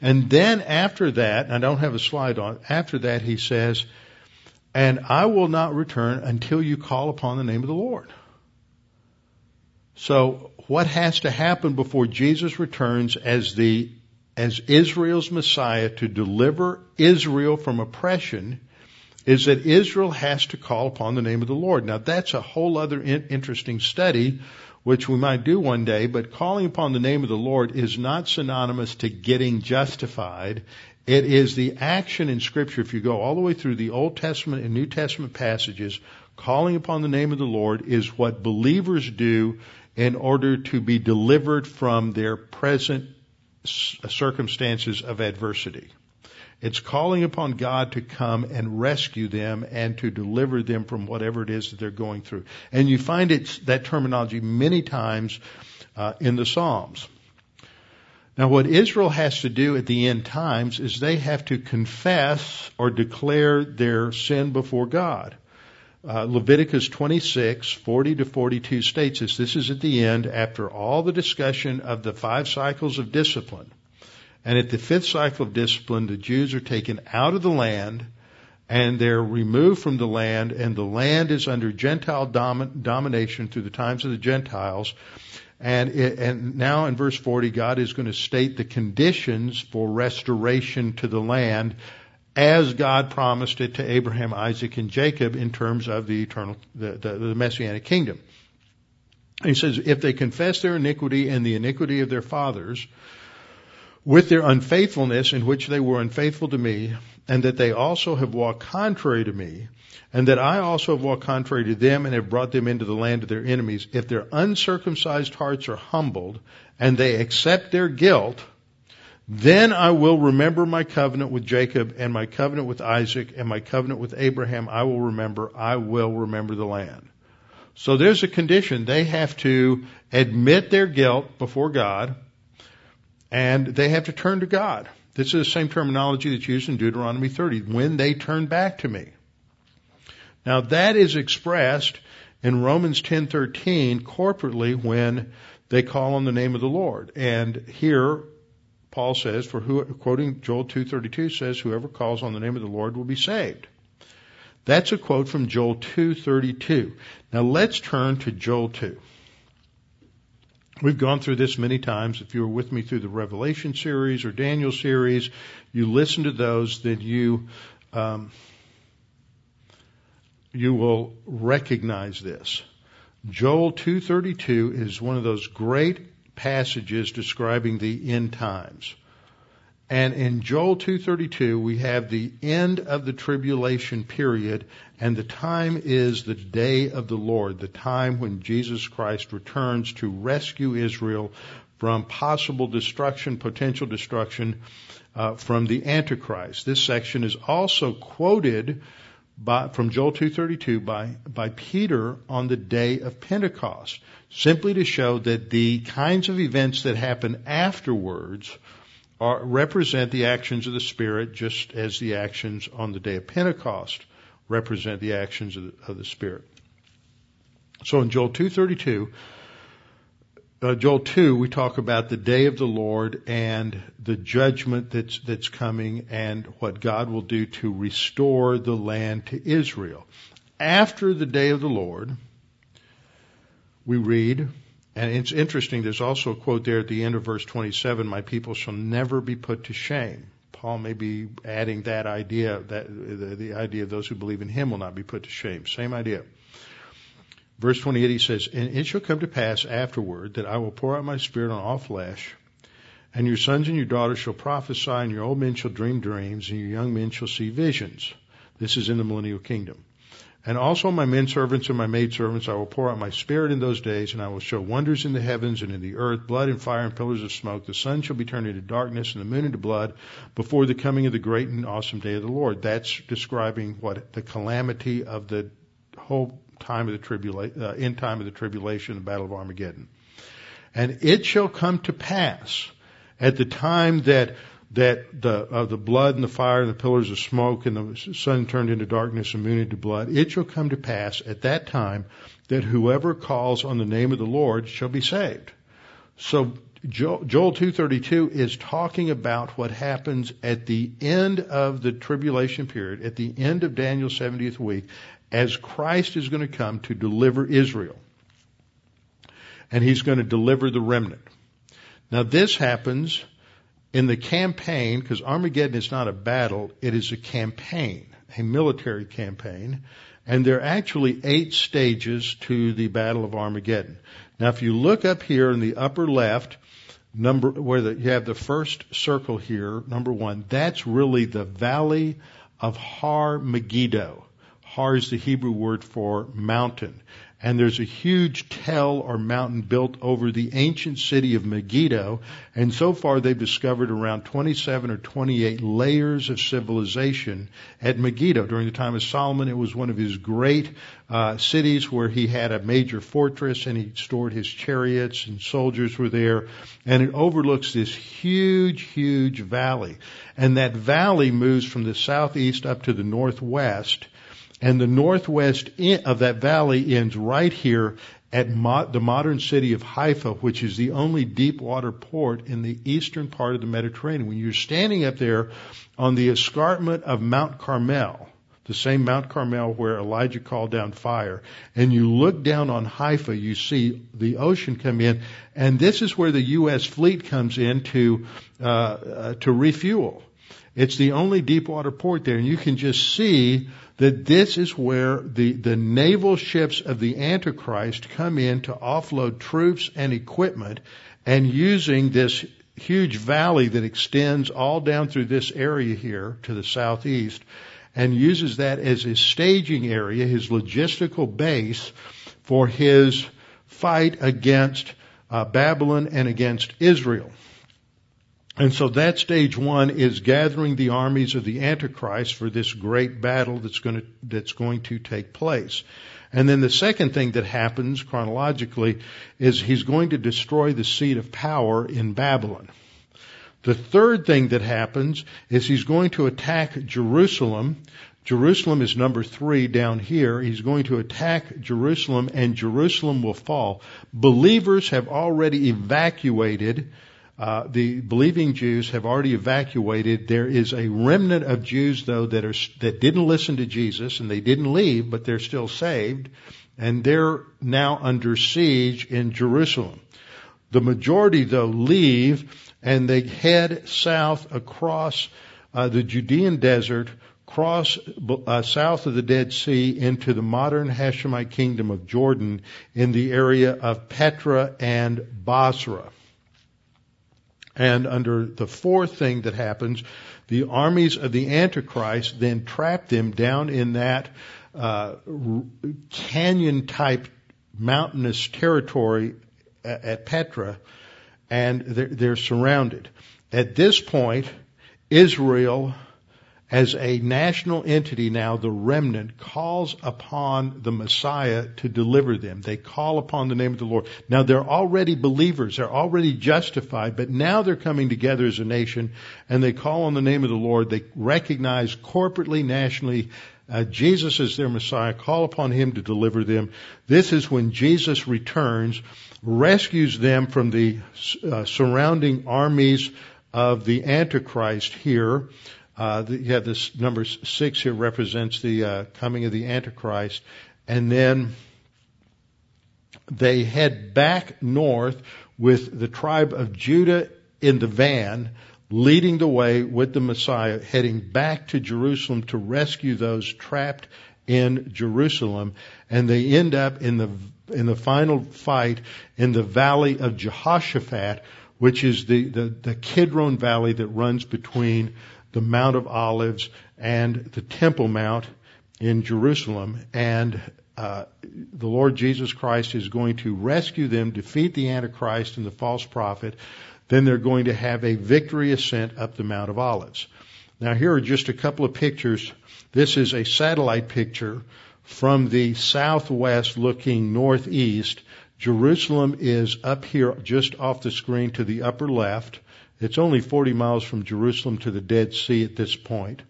And then after that, I don't have a slide on, after that he says, and I will not return until you call upon the name of the Lord. So what has to happen before Jesus returns as the as Israel's Messiah to deliver Israel from oppression is that Israel has to call upon the name of the Lord. Now that's a whole other in- interesting study which we might do one day, but calling upon the name of the Lord is not synonymous to getting justified. It is the action in scripture, if you go all the way through the Old Testament and New Testament passages, calling upon the name of the Lord is what believers do in order to be delivered from their present circumstances of adversity. It's calling upon God to come and rescue them and to deliver them from whatever it is that they're going through. And you find that terminology many times uh, in the Psalms. Now what Israel has to do at the end times is they have to confess or declare their sin before God. Uh, Leviticus 26, 40 to 42 states this. This is at the end after all the discussion of the five cycles of discipline. And at the fifth cycle of discipline, the Jews are taken out of the land and they're removed from the land and the land is under Gentile dom- domination through the times of the Gentiles. And, it, and now in verse 40, God is going to state the conditions for restoration to the land as God promised it to Abraham, Isaac, and Jacob in terms of the eternal, the, the, the messianic kingdom. He says, if they confess their iniquity and the iniquity of their fathers, with their unfaithfulness in which they were unfaithful to me, and that they also have walked contrary to me, and that I also have walked contrary to them and have brought them into the land of their enemies, if their uncircumcised hearts are humbled and they accept their guilt, then I will remember my covenant with Jacob and my covenant with Isaac and my covenant with Abraham. I will remember, I will remember the land. So there's a condition. They have to admit their guilt before God and they have to turn to God. This is the same terminology that's used in Deuteronomy 30, when they turn back to me. Now that is expressed in Romans 10:13 corporately when they call on the name of the Lord. And here Paul says, for who, quoting Joel 2:32 says, whoever calls on the name of the Lord will be saved. That's a quote from Joel 2:32. Now let's turn to Joel 2. We've gone through this many times. If you were with me through the Revelation series or Daniel series, you listen to those, then you um, you will recognize this. Joel 2:32 is one of those great passages describing the end times. And in Joel 2:32 we have the end of the tribulation period and the time is the day of the Lord, the time when Jesus Christ returns to rescue Israel from possible destruction, potential destruction uh, from the Antichrist. This section is also quoted by, from Joel 2:32 by by Peter on the day of Pentecost, simply to show that the kinds of events that happen afterwards are, represent the actions of the Spirit, just as the actions on the day of Pentecost represent the actions of the, of the Spirit. So in Joel 2:32, uh, Joel 2, we talk about the day of the Lord and the judgment that's, that's coming and what God will do to restore the land to Israel. After the day of the Lord, we read, and it's interesting, there's also a quote there at the end of verse 27, my people shall never be put to shame. Paul may be adding that idea, that the, the idea of those who believe in him will not be put to shame. Same idea. Verse 28 he says, And it shall come to pass afterward that I will pour out my spirit on all flesh, and your sons and your daughters shall prophesy, and your old men shall dream dreams, and your young men shall see visions. This is in the millennial kingdom. And also my men servants and my maid servants, I will pour out my spirit in those days, and I will show wonders in the heavens and in the earth, blood and fire and pillars of smoke. The sun shall be turned into darkness and the moon into blood before the coming of the great and awesome day of the Lord. That's describing what the calamity of the whole time of the tribulation, uh, end time of the tribulation, the battle of Armageddon. And it shall come to pass at the time that that the uh, the blood and the fire and the pillars of smoke and the sun turned into darkness and moon into blood, it shall come to pass at that time that whoever calls on the name of the Lord shall be saved. So Joel 232 is talking about what happens at the end of the tribulation period, at the end of Daniel's 70th week, as Christ is going to come to deliver Israel. And he's going to deliver the remnant. Now this happens in the campaign, because Armageddon is not a battle, it is a campaign, a military campaign, and there are actually eight stages to the Battle of Armageddon. Now, if you look up here in the upper left, number where the, you have the first circle here, number one, that's really the Valley of Har Megiddo. Har is the Hebrew word for mountain and there's a huge tell or mountain built over the ancient city of Megiddo. And so far they've discovered around 27 or 28 layers of civilization at Megiddo. During the time of Solomon, it was one of his great uh, cities where he had a major fortress and he stored his chariots and soldiers were there. And it overlooks this huge, huge valley. And that valley moves from the southeast up to the northwest and the northwest of that valley ends right here at mo- the modern city of Haifa, which is the only deep water port in the eastern part of the Mediterranean. When you're standing up there on the escarpment of Mount Carmel, the same Mount Carmel where Elijah called down fire, and you look down on Haifa, you see the ocean come in, and this is where the U.S. fleet comes in to uh, uh, to refuel. It's the only deep water port there, and you can just see that this is where the, the naval ships of the Antichrist come in to offload troops and equipment and using this huge valley that extends all down through this area here to the southeast and uses that as his staging area, his logistical base for his fight against uh, Babylon and against Israel. And so that stage one is gathering the armies of the Antichrist for this great battle that's going to, that's going to take place. And then the second thing that happens chronologically is he's going to destroy the seat of power in Babylon. The third thing that happens is he's going to attack Jerusalem. Jerusalem is number three down here. He's going to attack Jerusalem and Jerusalem will fall. Believers have already evacuated uh, the believing Jews have already evacuated. There is a remnant of Jews, though, that are that didn't listen to Jesus and they didn't leave, but they're still saved, and they're now under siege in Jerusalem. The majority, though, leave and they head south across uh, the Judean desert, cross uh, south of the Dead Sea into the modern Hashemite kingdom of Jordan in the area of Petra and Bozrah. And under the fourth thing that happens, the armies of the Antichrist then trap them down in that uh, canyon type mountainous territory at, Petra, and they're, they're surrounded. At this point, Israel as a national entity now, the remnant calls upon the Messiah to deliver them. They call upon the name of the Lord. Now they're already believers. They're already justified, but now they're coming together as a nation and they call on the name of the Lord. They recognize corporately, nationally, uh, Jesus is their Messiah. Call upon Him to deliver them. This is when Jesus returns, rescues them from the uh, surrounding armies of the Antichrist here, uh, the, yeah, this number six here represents the uh, coming of the Antichrist, and then they head back north with the tribe of Judah in the van, leading the way with the Messiah, heading back to Jerusalem to rescue those trapped in Jerusalem, and they end up in the in the final fight in the valley of Jehoshaphat, which is the, the, the Kidron Valley that runs between the Mount of Olives and the Temple Mount in Jerusalem, and uh, the Lord Jesus Christ is going to rescue them, defeat the Antichrist and the false prophet. Then they're going to have a victory ascent up the Mount of Olives. Now here are just a couple of pictures. This is a satellite picture from the southwest looking northeast. Jerusalem is up here just off the screen to the upper left. It's only 40 miles from Jerusalem to the Dead Sea at this point.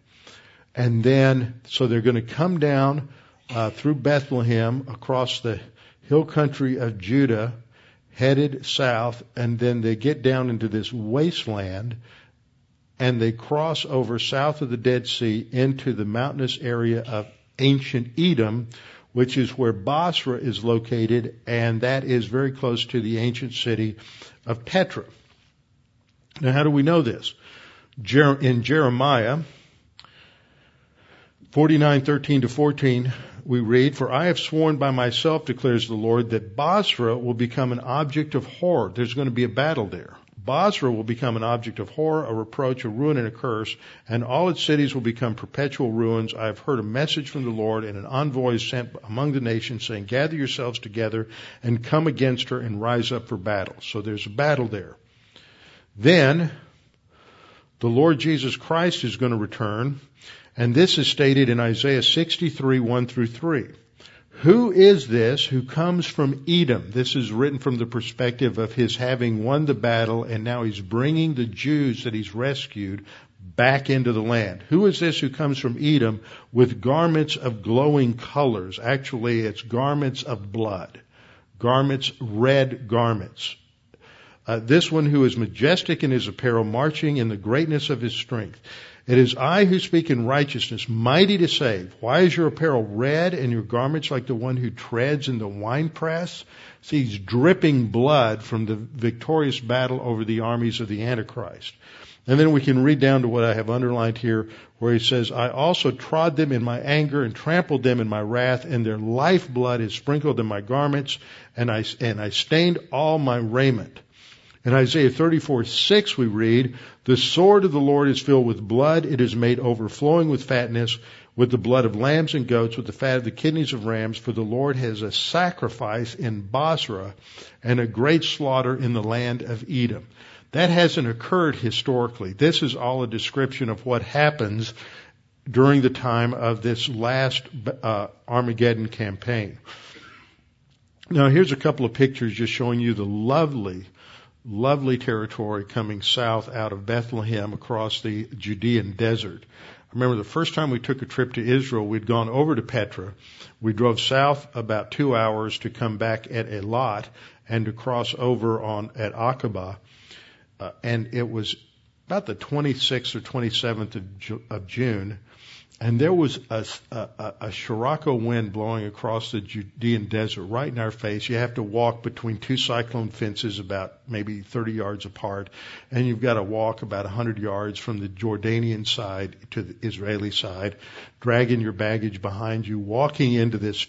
And then, so they're going to come down uh, through Bethlehem across the hill country of Judah, headed south, and then they get down into this wasteland and they cross over south of the Dead Sea into the mountainous area of ancient Edom, which is where Bozrah is located, and that is very close to the ancient city of Petra. Now, how do we know this? In Jeremiah 49:13 to 14, we read, For I have sworn by myself, declares the Lord, that Bozrah will become an object of horror. There's going to be a battle there. Bozrah will become an object of horror, a reproach, a ruin, and a curse, and all its cities will become perpetual ruins. I have heard a message from the Lord, and an envoy is sent among the nations, saying, Gather yourselves together and come against her and rise up for battle. So there's a battle there. Then, the Lord Jesus Christ is going to return, and this is stated in Isaiah 63, 1 through 3. Who is this who comes from Edom? This is written from the perspective of his having won the battle and now he's bringing the Jews that he's rescued back into the land. Who is this who comes from Edom with garments of glowing colors? Actually, it's garments of blood. Garments, red garments. Uh, this one who is majestic in his apparel, marching in the greatness of his strength. It is I who speak in righteousness, mighty to save. Why is your apparel red and your garments like the one who treads in the winepress? See, he's dripping blood from the victorious battle over the armies of the Antichrist. And then we can read down to what I have underlined here, where he says, I also trod them in my anger and trampled them in my wrath, and their lifeblood is sprinkled in my garments, and I, and I stained all my raiment. In Isaiah 34, 6 we read, The sword of the Lord is filled with blood, it is made overflowing with fatness, with the blood of lambs and goats, with the fat of the kidneys of rams, for the Lord has a sacrifice in Bozrah and a great slaughter in the land of Edom. That hasn't occurred historically. This is all a description of what happens during the time of this last uh, Armageddon campaign. Now here's a couple of pictures just showing you the lovely lovely territory coming south out of Bethlehem across the Judean desert. I remember the first time we took a trip to Israel, we'd gone over to Petra. We drove south about two hours to come back at Eilat and to cross over on at Aqaba. Uh, and it was about the 26th or 27th of, Ju- of June and there was a, a, a Scirocco wind blowing across the Judean desert right in our face. You have to walk between two cyclone fences about maybe 30 yards apart, and you've got to walk about 100 yards from the Jordanian side to the Israeli side, dragging your baggage behind you, walking into this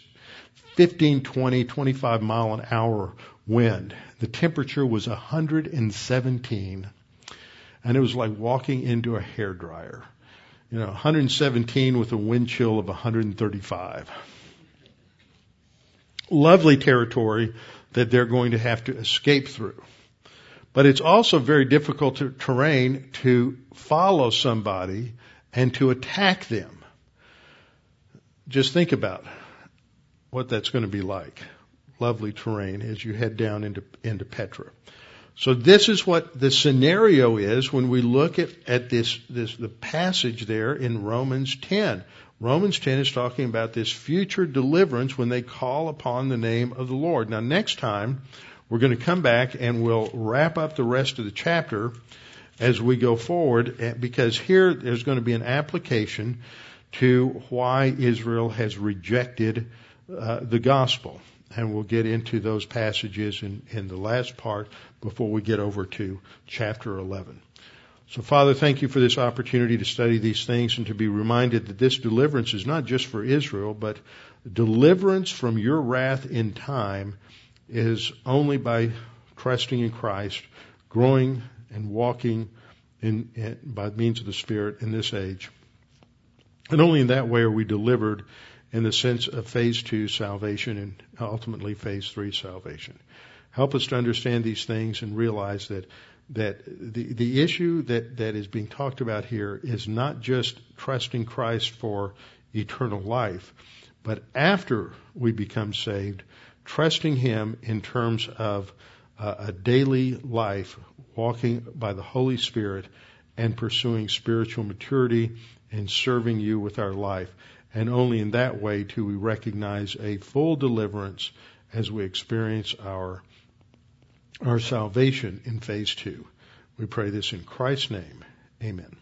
15, 20, 25 mile an hour wind. The temperature was 117, and it was like walking into a hair dryer you know, 117 with a wind chill of 135. Lovely territory that they're going to have to escape through. But it's also very difficult to, terrain to follow somebody and to attack them. Just think about what that's going to be like. Lovely terrain as you head down into, into Petra. So this is what the scenario is when we look at, at this, this, the passage there in Romans 10. Romans 10 is talking about this future deliverance when they call upon the name of the Lord. Now next time, we're going to come back and we'll wrap up the rest of the chapter as we go forward eh, because here there's going to be an application to why Israel has rejected uh, the gospel and we'll get into those passages in, in the last part before we get over to chapter 11. So Father, thank you for this opportunity to study these things and to be reminded that this deliverance is not just for Israel, but deliverance from your wrath in time is only by trusting in Christ, growing and walking in, in, by means of the Spirit in this age. And only in that way are we delivered in the sense of phase two salvation and ultimately phase three salvation. Help us to understand these things and realize that that the, the issue that, that is being talked about here is not just trusting Christ for eternal life, but after we become saved, trusting Him in terms of uh, a daily life, walking by the Holy Spirit and pursuing spiritual maturity and serving you with our life. And only in that way do we recognize a full deliverance as we experience our our salvation in phase two. We pray this in Christ's name. Amen.